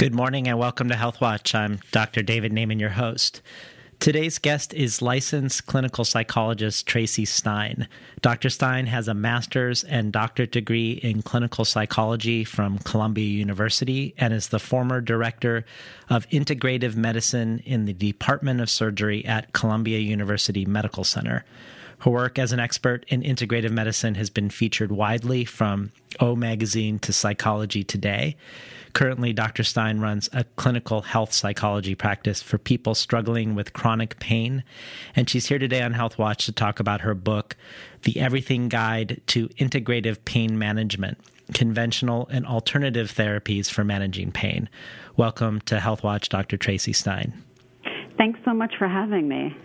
Good morning and welcome to Health Watch. I'm Dr. David Naiman, your host. Today's guest is licensed clinical psychologist Traci Stein. Dr. Stein has a master's and doctorate degree in clinical psychology from Columbia University and is the former director of integrative medicine in the Department of Surgery at Columbia University Medical Center. Her work as an expert in integrative medicine has been featured widely from O Magazine to Psychology Today. Currently, Dr. Stein runs a clinical health psychology practice for people struggling with chronic pain. And she's here today on Health Watch to talk about her book, The Everything Guide to Integrative Pain Management Conventional and Alternative Therapies for Managing Pain. Welcome to Health Watch, Dr. Traci Stein. Thanks so much for having me.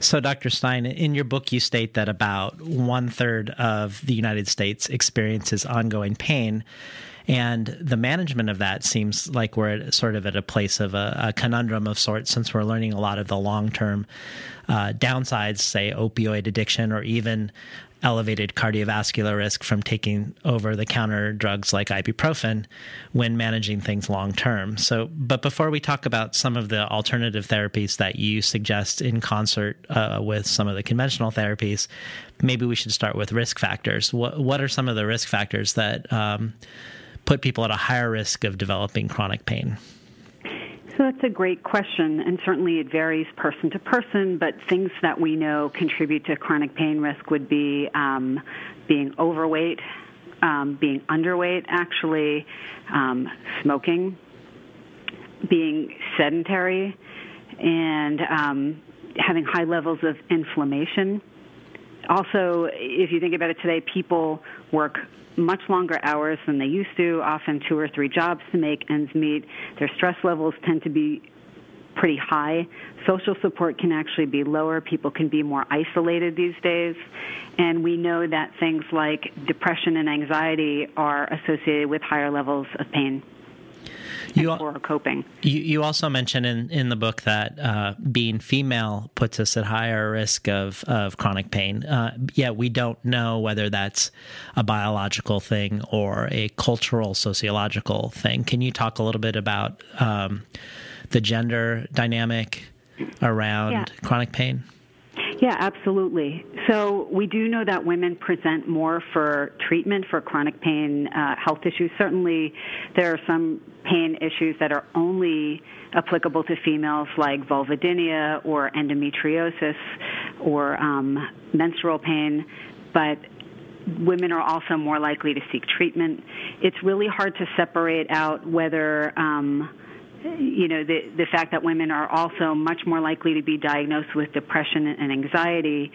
So, Dr. Stein, in your book, you state that about one third of the United States experiences ongoing pain. And the management of that seems like we're at, sort of at a place of a, a, conundrum of sorts since we're learning a lot of the long term uh, downsides, say opioid addiction or even elevated cardiovascular risk from taking over the counter drugs like ibuprofen when managing things long term. So, but before we talk about some of the alternative therapies that you suggest in concert uh, with some of the conventional therapies, maybe we should start with risk factors. What what are some of the risk factors that um, put people at a higher risk of developing chronic pain? So that's a great question, and certainly it varies person to person. But things that we know contribute to chronic pain risk would be um, being overweight, um, being underweight, actually, um, smoking, being sedentary, and um, having high levels of inflammation. Also, if you think about it today, people work much longer hours than they used to, often two or three jobs to make ends meet. Their stress levels tend to be pretty high. Social support can actually be lower. People can be more isolated these days. And we know that things like depression and anxiety are associated with higher levels of pain you, coping. You, you also mentioned in, in the book that uh, being female puts us at higher risk of, of chronic pain. Uh, yet we don't know whether that's a biological thing or a cultural, sociological thing. Can you talk a little bit about um, the gender dynamic around yeah. chronic pain? Yeah, absolutely. So we do know that women present more for treatment for chronic pain uh, health issues. Certainly, there are some pain issues that are only applicable to females, like vulvodynia or endometriosis or um, menstrual pain, but women are also more likely to seek treatment. It's really hard to separate out whether. Um, you know, the, the fact that women are also much more likely to be diagnosed with depression and anxiety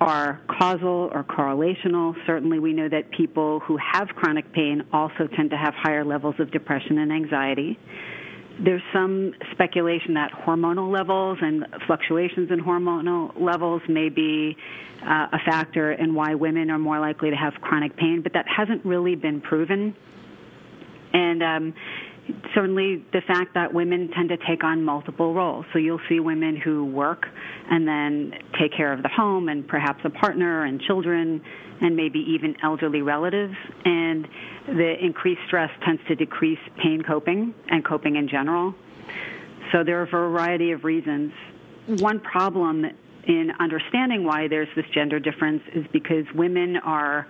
are causal or correlational. Certainly, we know that people who have chronic pain also tend to have higher levels of depression and anxiety. There's some speculation that hormonal levels and fluctuations in hormonal levels may be uh, a factor in why women are more likely to have chronic pain, but that hasn't really been proven. And um, certainly the fact that women tend to take on multiple roles. So you'll see women who work and then take care of the home and perhaps a partner and children and maybe even elderly relatives. And the increased stress tends to decrease pain coping and coping in general. So there are a variety of reasons. One problem in understanding why there's this gender difference is because women are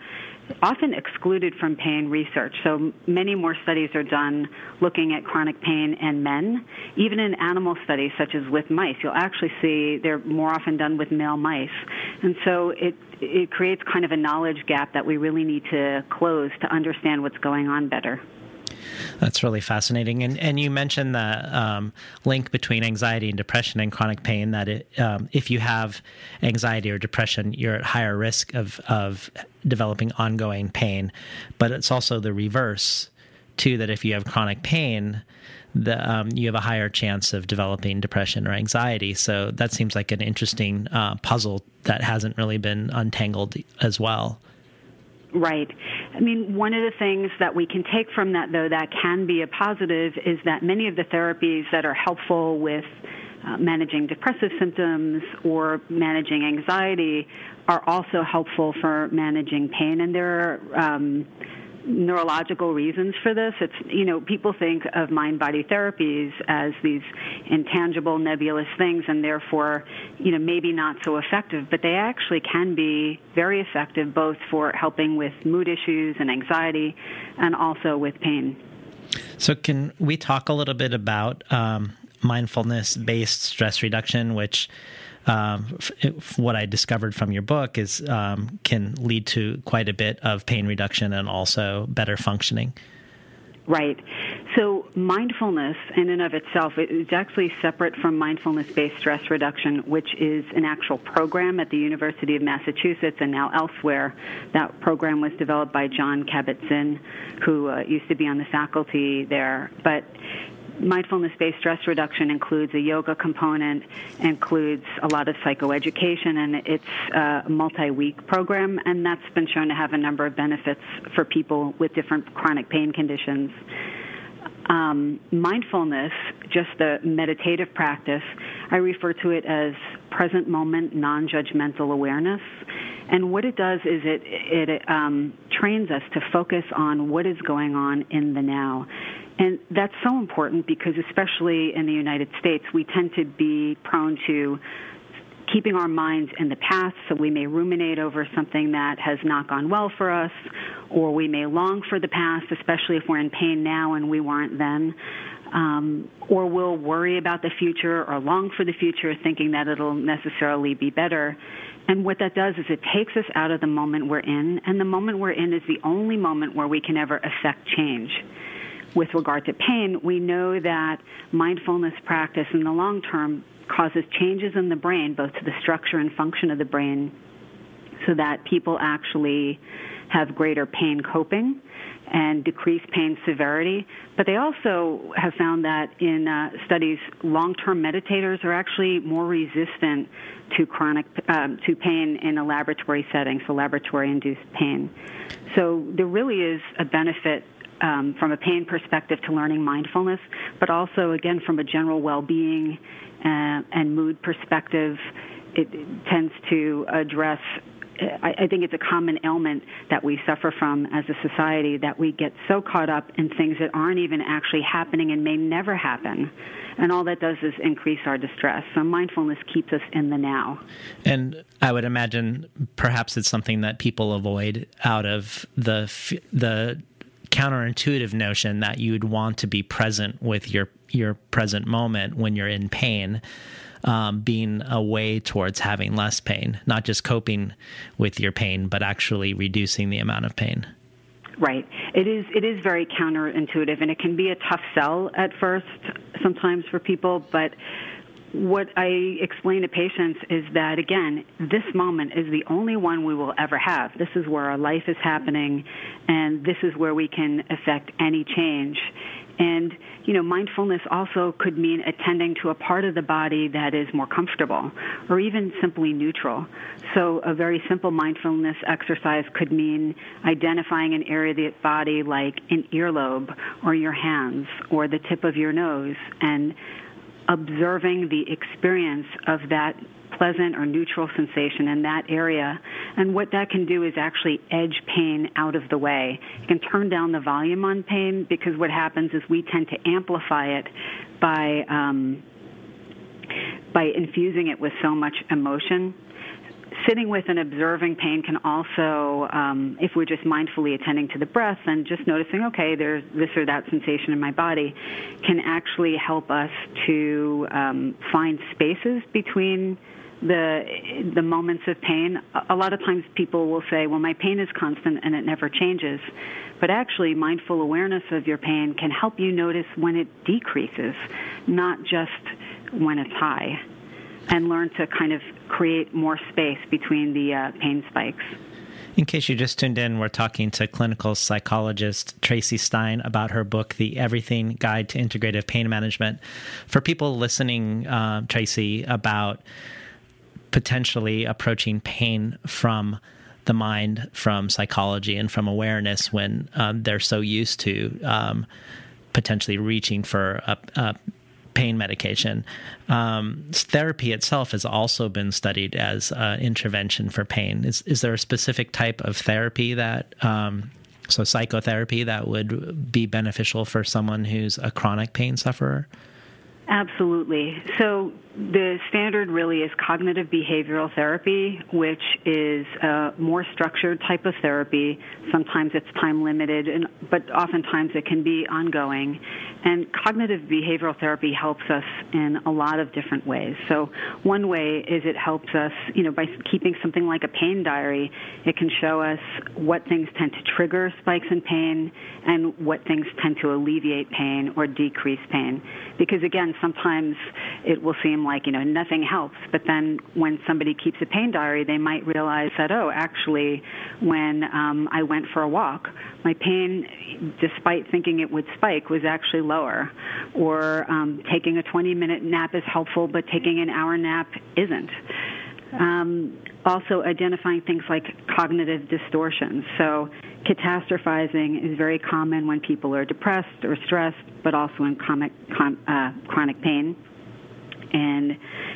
often excluded from pain research. So many more studies are done looking at chronic pain in men. Even in animal studies, such as with mice, you'll actually see they're more often done with male mice. And so it, it creates kind of a knowledge gap that we really need to close to understand what's going on better. That's really fascinating. And and you mentioned the um, link between anxiety and depression and chronic pain. That it, um, if you have anxiety or depression, you're at higher risk of of developing ongoing pain. But it's also the reverse too. That if you have chronic pain, the, um, you have a higher chance of developing depression or anxiety. So that seems like an interesting uh, puzzle that hasn't really been untangled as well. Right. I mean, one of the things that we can take from that, though, that can be a positive is that many of the therapies that are helpful with uh, managing depressive symptoms or managing anxiety are also helpful for managing pain. And there are um, neurological reasons for this. It's, you know, people think of mind body therapies as these intangible, nebulous things and therefore, you know, maybe not so effective, but they actually can be very effective both for helping with mood issues and anxiety and also with pain. So, can we talk a little bit about um, mindfulness based stress reduction, which um, what I discovered from your book is um, can lead to quite a bit of pain reduction and also better functioning. Right. So mindfulness in and of itself is actually separate from mindfulness-based stress reduction, which is an actual program at the University of Massachusetts and now elsewhere. That program was developed by Jon Kabat-Zinn, who uh, used to be on the faculty there. But mindfulness-based stress reduction includes a yoga component, includes a lot of psychoeducation, and it's a multi-week program, and that's been shown to have a number of benefits for people with different chronic pain conditions. Um, mindfulness, just the meditative practice, I refer to it as present moment non-judgmental awareness. And what it does is it it um, trains us to focus on what is going on in the now. And that's so important because, especially in the United States, we tend to be prone to keeping our minds in the past, so we may ruminate over something that has not gone well for us, or we may long for the past, especially if we're in pain now and we weren't then. Um, or we'll worry about the future or long for the future, thinking that it'll necessarily be better. And what that does is it takes us out of the moment we're in, and the moment we're in is the only moment where we can ever affect change with regard to pain, we know that mindfulness practice in the long term causes changes in the brain, both to the structure and function of the brain, so that people actually have greater pain coping and decreased pain severity. But they also have found that in uh, studies, long-term meditators are actually more resistant to chronic um, to pain in a laboratory setting, so laboratory-induced pain. So there really is a benefit um, from a pain perspective to learning mindfulness, but also, again, from a general well being uh, and mood perspective, it, it tends to address I, think it's a common ailment that we suffer from as a society that we get so caught up in things that aren't even actually happening and may never happen. And all that does is increase our distress. So mindfulness keeps us in the now. And I would imagine perhaps it's something that people avoid out of the the counterintuitive notion that you'd want to be present with your your present moment when you're in pain um, being a way towards having less pain not just coping with your pain but actually reducing the amount of pain. Right. It is it is very counterintuitive and it can be a tough sell at first sometimes for people but what I explain to patients is that, again, this moment is the only one we will ever have. This is where our life is happening, and this is where we can affect any change. And, you know, mindfulness also could mean attending to a part of the body that is more comfortable or even simply neutral. So a very simple mindfulness exercise could mean identifying an area of the body like an earlobe or your hands or the tip of your nose and observing the experience of that pleasant or neutral sensation in that area. And what that can do is actually edge pain out of the way. You can turn down the volume on pain because what happens is we tend to amplify it by um, by infusing it with so much emotion sitting with and observing pain can also, um, if we're just mindfully attending to the breath and just noticing, okay, there's this or that sensation in my body, can actually help us to um, find spaces between the the moments of pain. A lot of times people will say, "Well, my pain is constant and it never changes." But actually, mindful awareness of your pain can help you notice when it decreases, not just when it's high and learn to kind of create more space between the uh, pain spikes. In case you just tuned in, we're talking to clinical psychologist Traci Stein about her book, The Everything Guide to Integrative Pain Management. For people listening, uh, Traci, about potentially approaching pain from the mind, from psychology, and from awareness when um, they're so used to um, potentially reaching for a, a pain medication. Um, therapy itself has also been studied as uh, intervention for pain. Is, is there a specific type of therapy that um, so psychotherapy that would be beneficial for someone who's a chronic pain sufferer? Absolutely. So the standard really is cognitive behavioral therapy, which is a more structured type of therapy. Sometimes it's time limited, and, but oftentimes it can be ongoing. And cognitive behavioral therapy helps us in a lot of different ways. So one way is it helps us, you know, by keeping something like a pain diary, it can show us what things tend to trigger spikes in pain and what things tend to alleviate pain or decrease pain. Because again, sometimes it will seem like, you know, nothing helps. But then when somebody keeps a pain diary, they might realize that, oh, actually, when um, I went for a walk, my pain, despite thinking it would spike, was actually lower. Or um, taking a 20 minute nap is helpful, but taking an hour nap isn't. Um, also, identifying things like cognitive distortions. So, catastrophizing is very common when people are depressed or stressed, but also in chronic, uh, chronic pain. And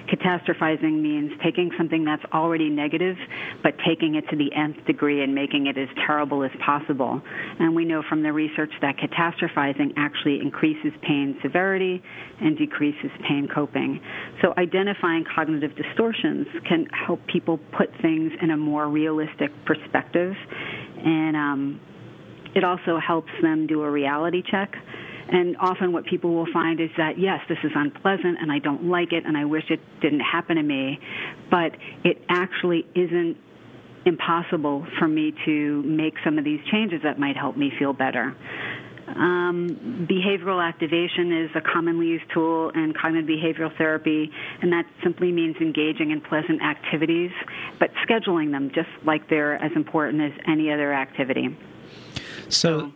catastrophizing means taking something that's already negative, but taking it to the nth degree and making it as terrible as possible. And we know from the research that catastrophizing actually increases pain severity and decreases pain coping. So identifying cognitive distortions can help people put things in a more realistic perspective. And um, it also helps them do a reality check and often what people will find is that, yes, this is unpleasant and I don't like it and I wish it didn't happen to me, but it actually isn't impossible for me to make some of these changes that might help me feel better. Um, behavioral activation is a commonly used tool in cognitive behavioral therapy, and that simply means engaging in pleasant activities, but scheduling them just like they're as important as any other activity. So,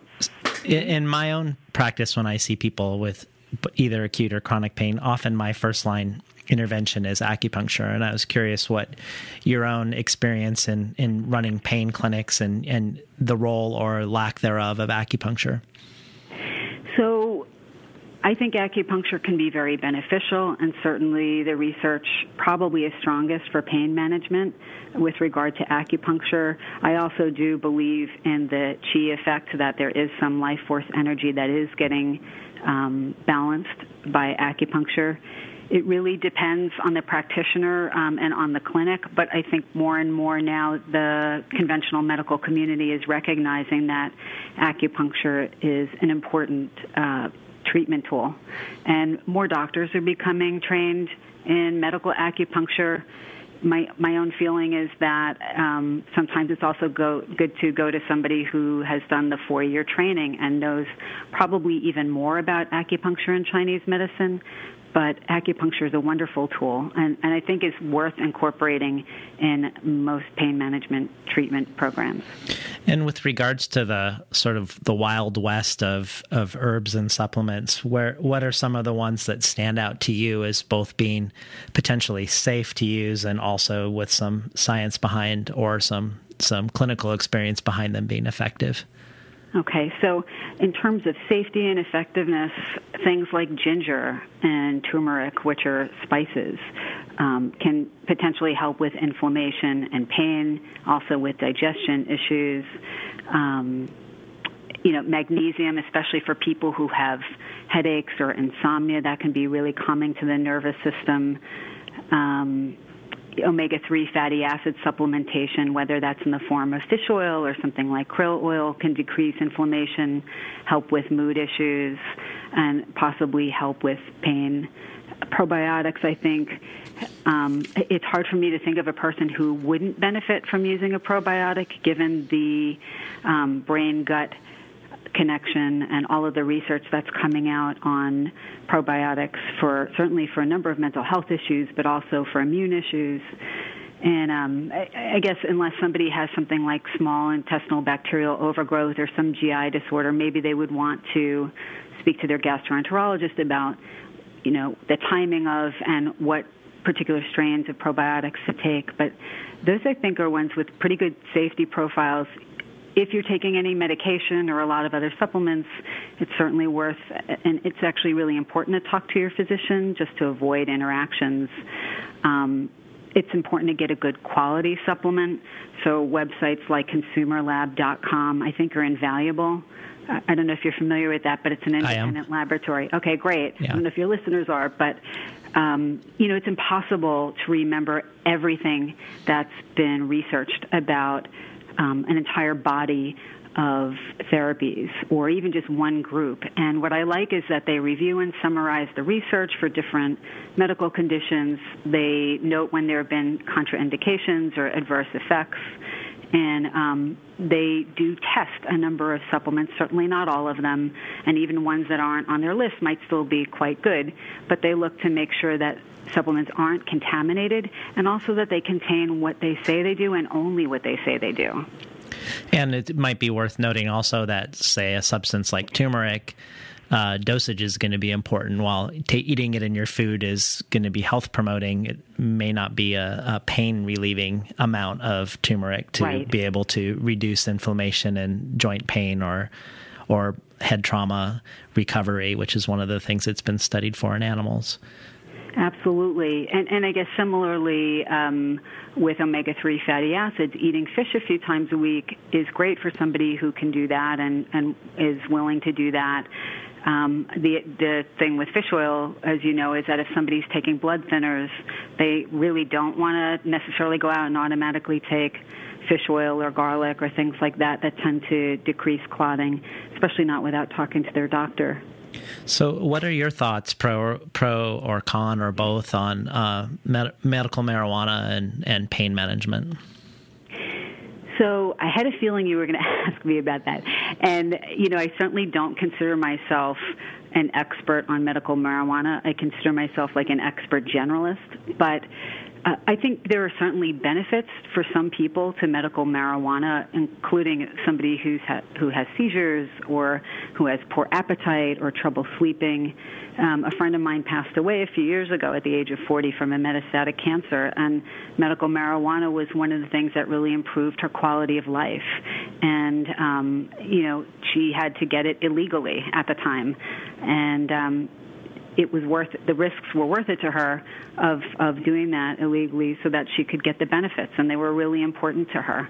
in my own practice, when I see people with either acute or chronic pain, often my first line intervention is acupuncture. And I was curious what your own experience in, in running pain clinics and, and the role or lack thereof of acupuncture. I think acupuncture can be very beneficial, and certainly the research probably is strongest for pain management with regard to acupuncture. I also do believe in the chi effect that there is some life force energy that is getting um, balanced by acupuncture. It really depends on the practitioner um, and on the clinic, but I think more and more now the conventional medical community is recognizing that acupuncture is an important uh, treatment tool. And more doctors are becoming trained in medical acupuncture my my own feeling is that um, sometimes it's also go, good to go to somebody who has done the four year training and knows probably even more about acupuncture and Chinese medicine but acupuncture is a wonderful tool and, and I think is worth incorporating in most pain management treatment programs. And with regards to the sort of the wild west of, of herbs and supplements, where what are some of the ones that stand out to you as both being potentially safe to use and also with some science behind or some some clinical experience behind them being effective? Okay, so in terms of safety and effectiveness, things like ginger and turmeric, which are spices, um, can potentially help with inflammation and pain, also with digestion issues. Um, you know, magnesium, especially for people who have headaches or insomnia, that can be really calming to the nervous system. Um, omega 3 fatty acid supplementation, whether that's in the form of fish oil or something like krill oil, can decrease inflammation, help with mood issues, and possibly help with pain. Probiotics, I think, um, it's hard for me to think of a person who wouldn't benefit from using a probiotic given the um, brain gut connection and all of the research that's coming out on probiotics for certainly for a number of mental health issues, but also for immune issues. And um, I, I guess unless somebody has something like small intestinal bacterial overgrowth or some GI disorder, maybe they would want to speak to their gastroenterologist about, you know, the timing of and what particular strains of probiotics to take. But those, I think, are ones with pretty good safety profiles if you're taking any medication or a lot of other supplements, it's certainly worth, and it's actually really important to talk to your physician just to avoid interactions. Um, it's important to get a good quality supplement. So websites like consumerlab.com I think are invaluable. I don't know if you're familiar with that, but it's an independent laboratory. Okay, great. Yeah. I don't know if your listeners are, but um, you know, it's impossible to remember everything that's been researched about um, an entire body of therapies or even just one group. And what I like is that they review and summarize the research for different medical conditions. They note when there have been contraindications or adverse effects. And um, they do test a number of supplements, certainly not all of them, and even ones that aren't on their list might still be quite good. But they look to make sure that supplements aren't contaminated and also that they contain what they say they do and only what they say they do. And it might be worth noting also that, say, a substance like turmeric. Uh, dosage is going to be important. While t- eating it in your food is going to be health promoting, it may not be a, a pain relieving amount of turmeric to right. be able to reduce inflammation and joint pain or or head trauma recovery, which is one of the things that's been studied for in animals. Absolutely. And, and I guess similarly um, with omega 3 fatty acids, eating fish a few times a week is great for somebody who can do that and, and is willing to do that. Um, the the thing with fish oil, as you know, is that if somebody's taking blood thinners, they really don't want to necessarily go out and automatically take fish oil or garlic or things like that that tend to decrease clotting, especially not without talking to their doctor. So, what are your thoughts, pro, pro or con, or both, on uh, med- medical marijuana and, and pain management? So I had a feeling you were going to ask me about that. And, you know, I certainly don't consider myself an expert on medical marijuana. I consider myself like an expert generalist. But I think there are certainly benefits for some people to medical marijuana, including somebody who's ha- who has seizures or who has poor appetite or trouble sleeping. Um, a friend of mine passed away a few years ago at the age of 40 from a metastatic cancer, and medical marijuana was one of the things that really improved her quality of life. And um, you know, she had to get it illegally at the time, and um, it was worth the risks were worth it to her of of doing that illegally so that she could get the benefits and they were really important to her.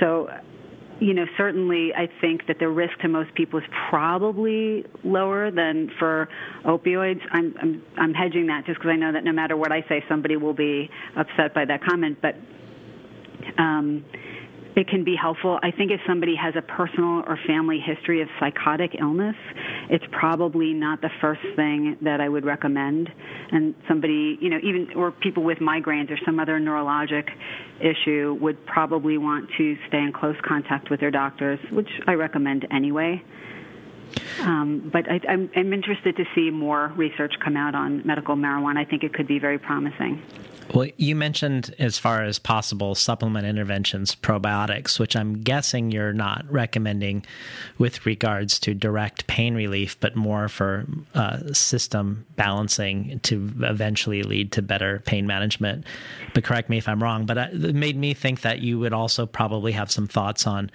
So you know certainly i think that the risk to most people is probably lower than for opioids. I'm i'm, I'm hedging that just because i know that no matter what i say somebody will be upset by that comment but um it can be helpful. I think if somebody has a personal or family history of psychotic illness, it's probably not the first thing that I would recommend. And somebody, you know, even or people with migraines or some other neurologic issue would probably want to stay in close contact with their doctors, which I recommend anyway. Um, but I, I'm, I'm interested to see more research come out on medical marijuana. I think it could be very promising. Well, you mentioned as far as possible supplement interventions, probiotics, which I'm guessing you're not recommending with regards to direct pain relief, but more for uh, system balancing to eventually lead to better pain management. But correct me if I'm wrong, but uh, it made me think that you would also probably have some thoughts on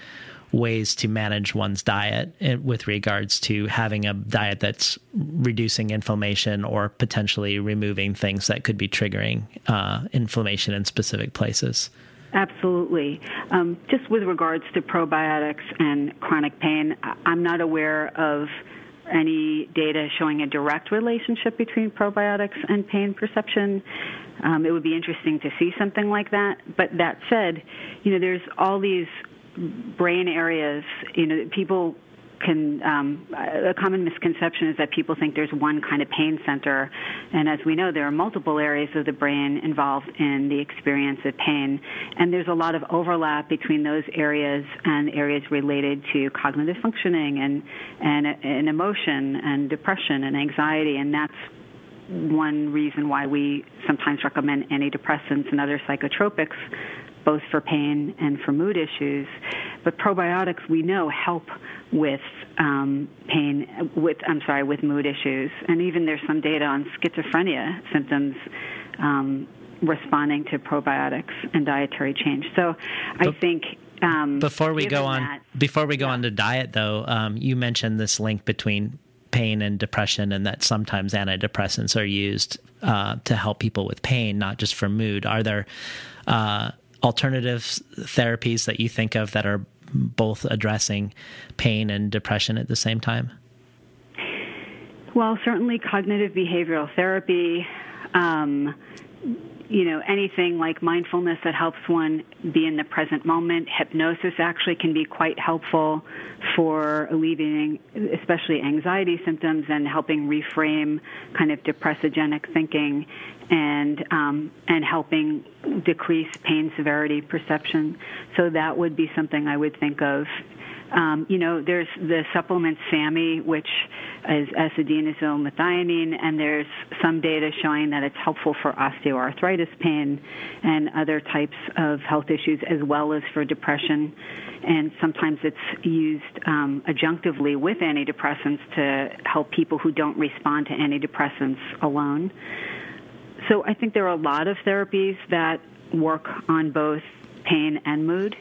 ways to manage one's diet with regards to having a diet that's reducing inflammation or potentially removing things that could be triggering uh, inflammation in specific places. Absolutely. Um, just with regards to probiotics and chronic pain, I'm not aware of any data showing a direct relationship between probiotics and pain perception. Um, it would be interesting to see something like that. But that said, you know, there's all these brain areas, you know, people can um, a common misconception is that people think there's one kind of pain center, and as we know, there are multiple areas of the brain involved in the experience of pain, and there's a lot of overlap between those areas and areas related to cognitive functioning and and, and emotion and depression and anxiety, and that's one reason why we sometimes recommend antidepressants and other psychotropics both for pain and for mood issues. But probiotics, we know, help with um, pain, with I'm sorry, with mood issues, and even there's some data on schizophrenia symptoms. Um, responding to probiotics and dietary change. So I think um, before we go on that, before we go yeah. on to diet though um, you mentioned this link between pain and depression, and that sometimes antidepressants are used uh, to help people with pain, not just for mood. Are there uh, alternative therapies that you think of that are both addressing pain and depression at the same time? Well, certainly cognitive behavioral therapy. Um, you know, anything like mindfulness that helps one be in the present moment. Hypnosis actually can be quite helpful for alleviating, especially anxiety symptoms and helping reframe kind of depressogenic thinking and um, and helping decrease pain severity perception. So that would be something I would think of um, you know, there's the supplement SAMe, which is S-adenosyl methionine, and there's some data showing that it's helpful for osteoarthritis pain and other types of health issues, as well as for depression. And sometimes it's used um, adjunctively with antidepressants to help people who don't respond to antidepressants alone. So I think there are a lot of therapies that work on both pain and mood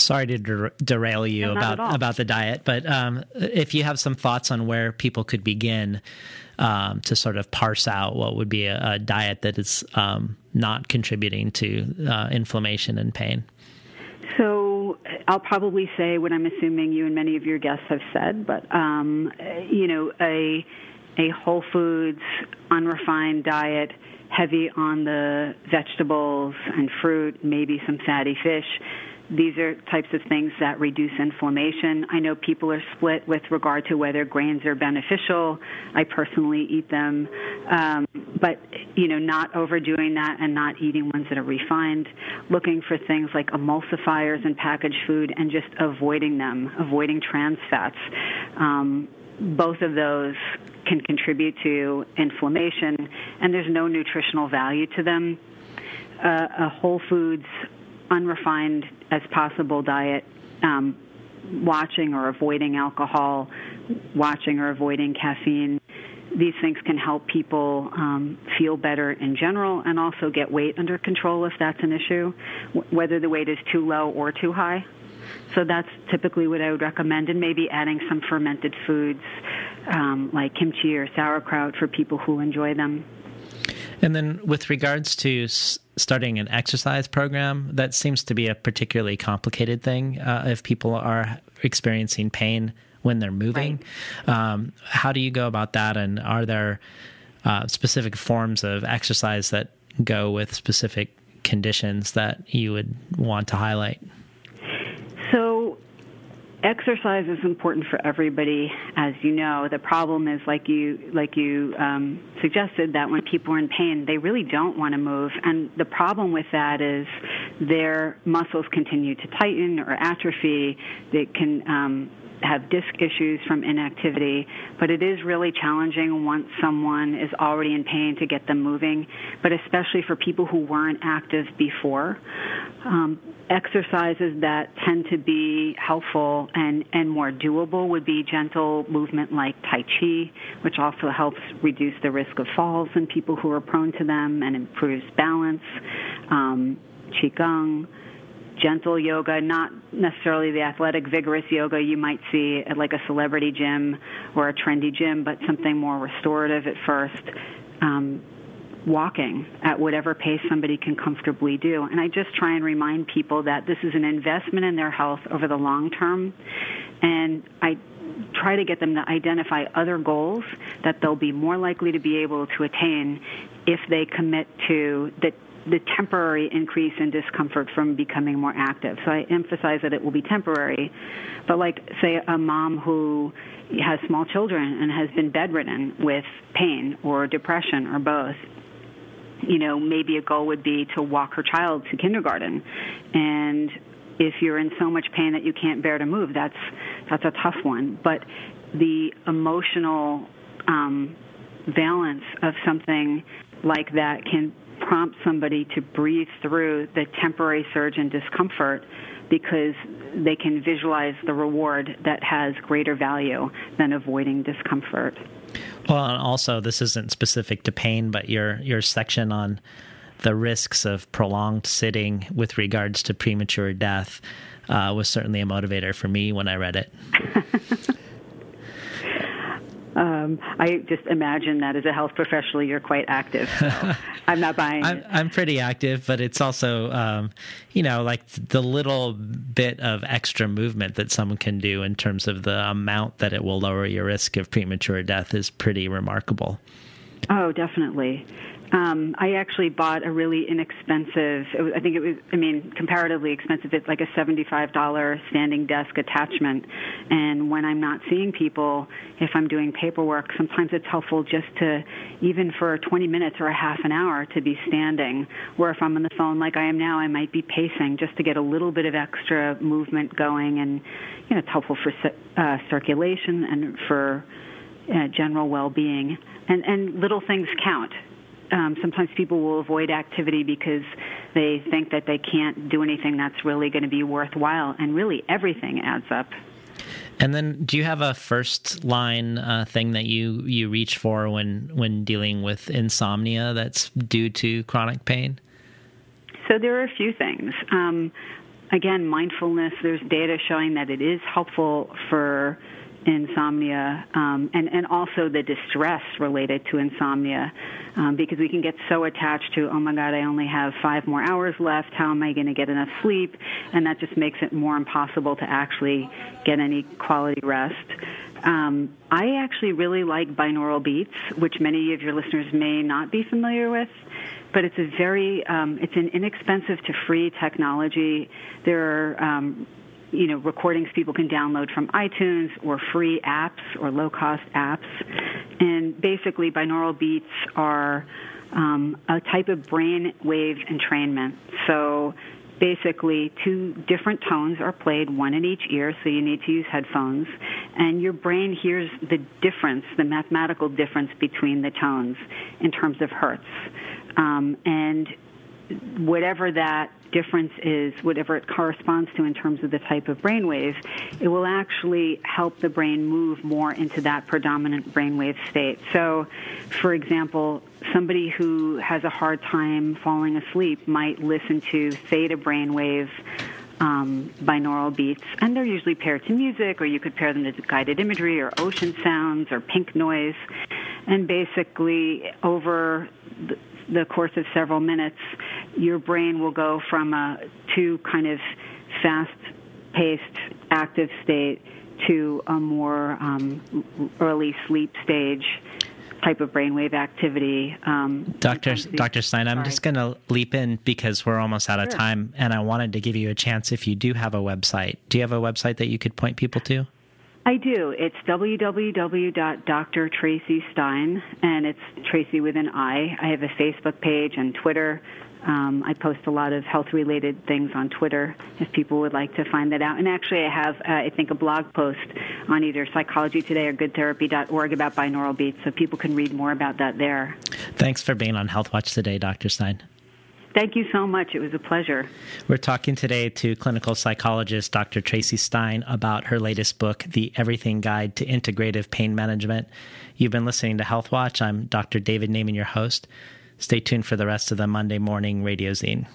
sorry to der- derail you no, about about the diet, but um, if you have some thoughts on where people could begin um, to sort of parse out what would be a, a diet that is um, not contributing to uh, inflammation and pain. So I'll probably say what I'm assuming you and many of your guests have said, but um, you know, a a whole foods, unrefined diet, heavy on the vegetables and fruit, maybe some fatty fish these are types of things that reduce inflammation. I know people are split with regard to whether grains are beneficial. I personally eat them, um, but you know, not overdoing that and not eating ones that are refined. Looking for things like emulsifiers in packaged food and just avoiding them, avoiding trans fats. Um, both of those can contribute to inflammation, and there's no nutritional value to them. Uh, a whole foods unrefined as possible diet, um, watching or avoiding alcohol, watching or avoiding caffeine. These things can help people um, feel better in general and also get weight under control if that's an issue, w- whether the weight is too low or too high. So that's typically what I would recommend, and maybe adding some fermented foods um, like kimchi or sauerkraut for people who enjoy them. And then, with regards to s- starting an exercise program, that seems to be a particularly complicated thing uh, if people are experiencing pain when they're moving. Right. Um, how do you go about that? And are there uh, specific forms of exercise that go with specific conditions that you would want to highlight? Exercise is important for everybody, as you know. The problem is, like you like you um, suggested, that when people are in pain, they really don't want to move, and the problem with that is their muscles continue to tighten or atrophy. They can um, have disc issues from inactivity, but it is really challenging once someone is already in pain to get them moving, but especially for people who weren't active before. Um, exercises that tend to be helpful and, and more doable would be gentle movement like Tai Chi, which also helps reduce the risk of falls in people who are prone to them and improves balance. Um, Qigong, gentle yoga, not necessarily the athletic, vigorous yoga you might see at like a celebrity gym or a trendy gym, but something more restorative at first. Um, walking at whatever pace somebody can comfortably do. And I just try and remind people that this is an investment in their health over the long term. And I try to get them to identify other goals that they'll be more likely to be able to attain if they commit to the the temporary increase in discomfort from becoming more active. So I emphasize that it will be temporary. But like say a mom who has small children and has been bedridden with pain or depression or both, you know, maybe a goal would be to walk her child to kindergarten. And if you're in so much pain that you can't bear to move, that's that's a tough one. But the emotional um, balance of something like that can prompt somebody to breathe through the temporary surge in discomfort because they can visualize the reward that has greater value than avoiding discomfort. Well, and also this isn't specific to pain, but your your section on the risks of prolonged sitting with regards to premature death uh, was certainly a motivator for me when I read it. um, I just imagine that as a health professional, you're quite active. So I'm not buying I'm, it. I'm pretty active, but it's also, um, you know, like the little bit of extra movement that someone can do in terms of the amount that it will lower your risk of premature death is pretty remarkable. Oh, definitely. Um, I actually bought a really inexpensive. Was, I think it was. I mean, comparatively expensive. It's like a seventy-five dollar standing desk attachment. And when I'm not seeing people, if I'm doing paperwork, sometimes it's helpful just to, even for 20 minutes or a half an hour, to be standing. Where if I'm on the phone like I am now, I might be pacing just to get a little bit of extra movement going. And you know, it's helpful for uh, circulation and for uh, general well-being. And and little things count um, sometimes people will avoid activity because they think that they can't do anything that's really going to be worthwhile, and really everything adds up. And then, do you have a first line uh, thing that you you reach for when when dealing with insomnia that's due to chronic pain? So there are a few things. Um, again, mindfulness. There's data showing that it is helpful for insomnia um, and, and also the distress related to insomnia um, because we can get so attached to, oh my God, I only have five more hours left. How am I going to get enough sleep? And that just makes it more impossible to actually get any quality rest. Um, I actually really like binaural beats, which many of your listeners may not be familiar with but it's a very um, it's an inexpensive to free technology. There are um, you know, recordings people can download from iTunes or free apps or low cost apps. And basically, binaural beats are um, a type of brain wave entrainment. So basically, two different tones are played, one in each ear, so you need to use headphones. And your brain hears the difference, the mathematical difference between the tones in terms of hertz. Um, and whatever that difference is, whatever it corresponds to in terms of the type of brainwave, it will actually help the brain move more into that predominant brainwave state. So, for example, somebody who has a hard time falling asleep might listen to theta brainwave um, binaural beats, and they're usually paired to music, or you could pair them to guided imagery, or ocean sounds, or pink noise. And basically, over the course of several minutes, your brain will go from a too kind of fast-paced active state to a more um, early sleep stage type of brainwave activity. Um, Dr. Dr. Stein, I'm just going to leap in because we're almost out of sure. time, and I wanted to give you a chance if you do have a website. Do you have a website that you could point people to? I do. It's www.drtracistein, and it's Traci with an I. I have a Facebook page and Twitter. Um, I post a lot of health related things on Twitter if people would like to find that out. And actually, I have, uh, I think, a blog post on either Psychology Today or GoodTherapy.org about binaural beats, so people can read more about that there. Thanks for being on Health Watch today, Dr. Stein. Thank you so much. It was a pleasure. We're talking today to clinical psychologist Dr. Traci Stein about her latest book, The Everything Guide to Integrative Pain Management. You've been listening to Health Watch. I'm Dr. David Naiman, your host. Stay tuned for the rest of the Monday morning radio zine.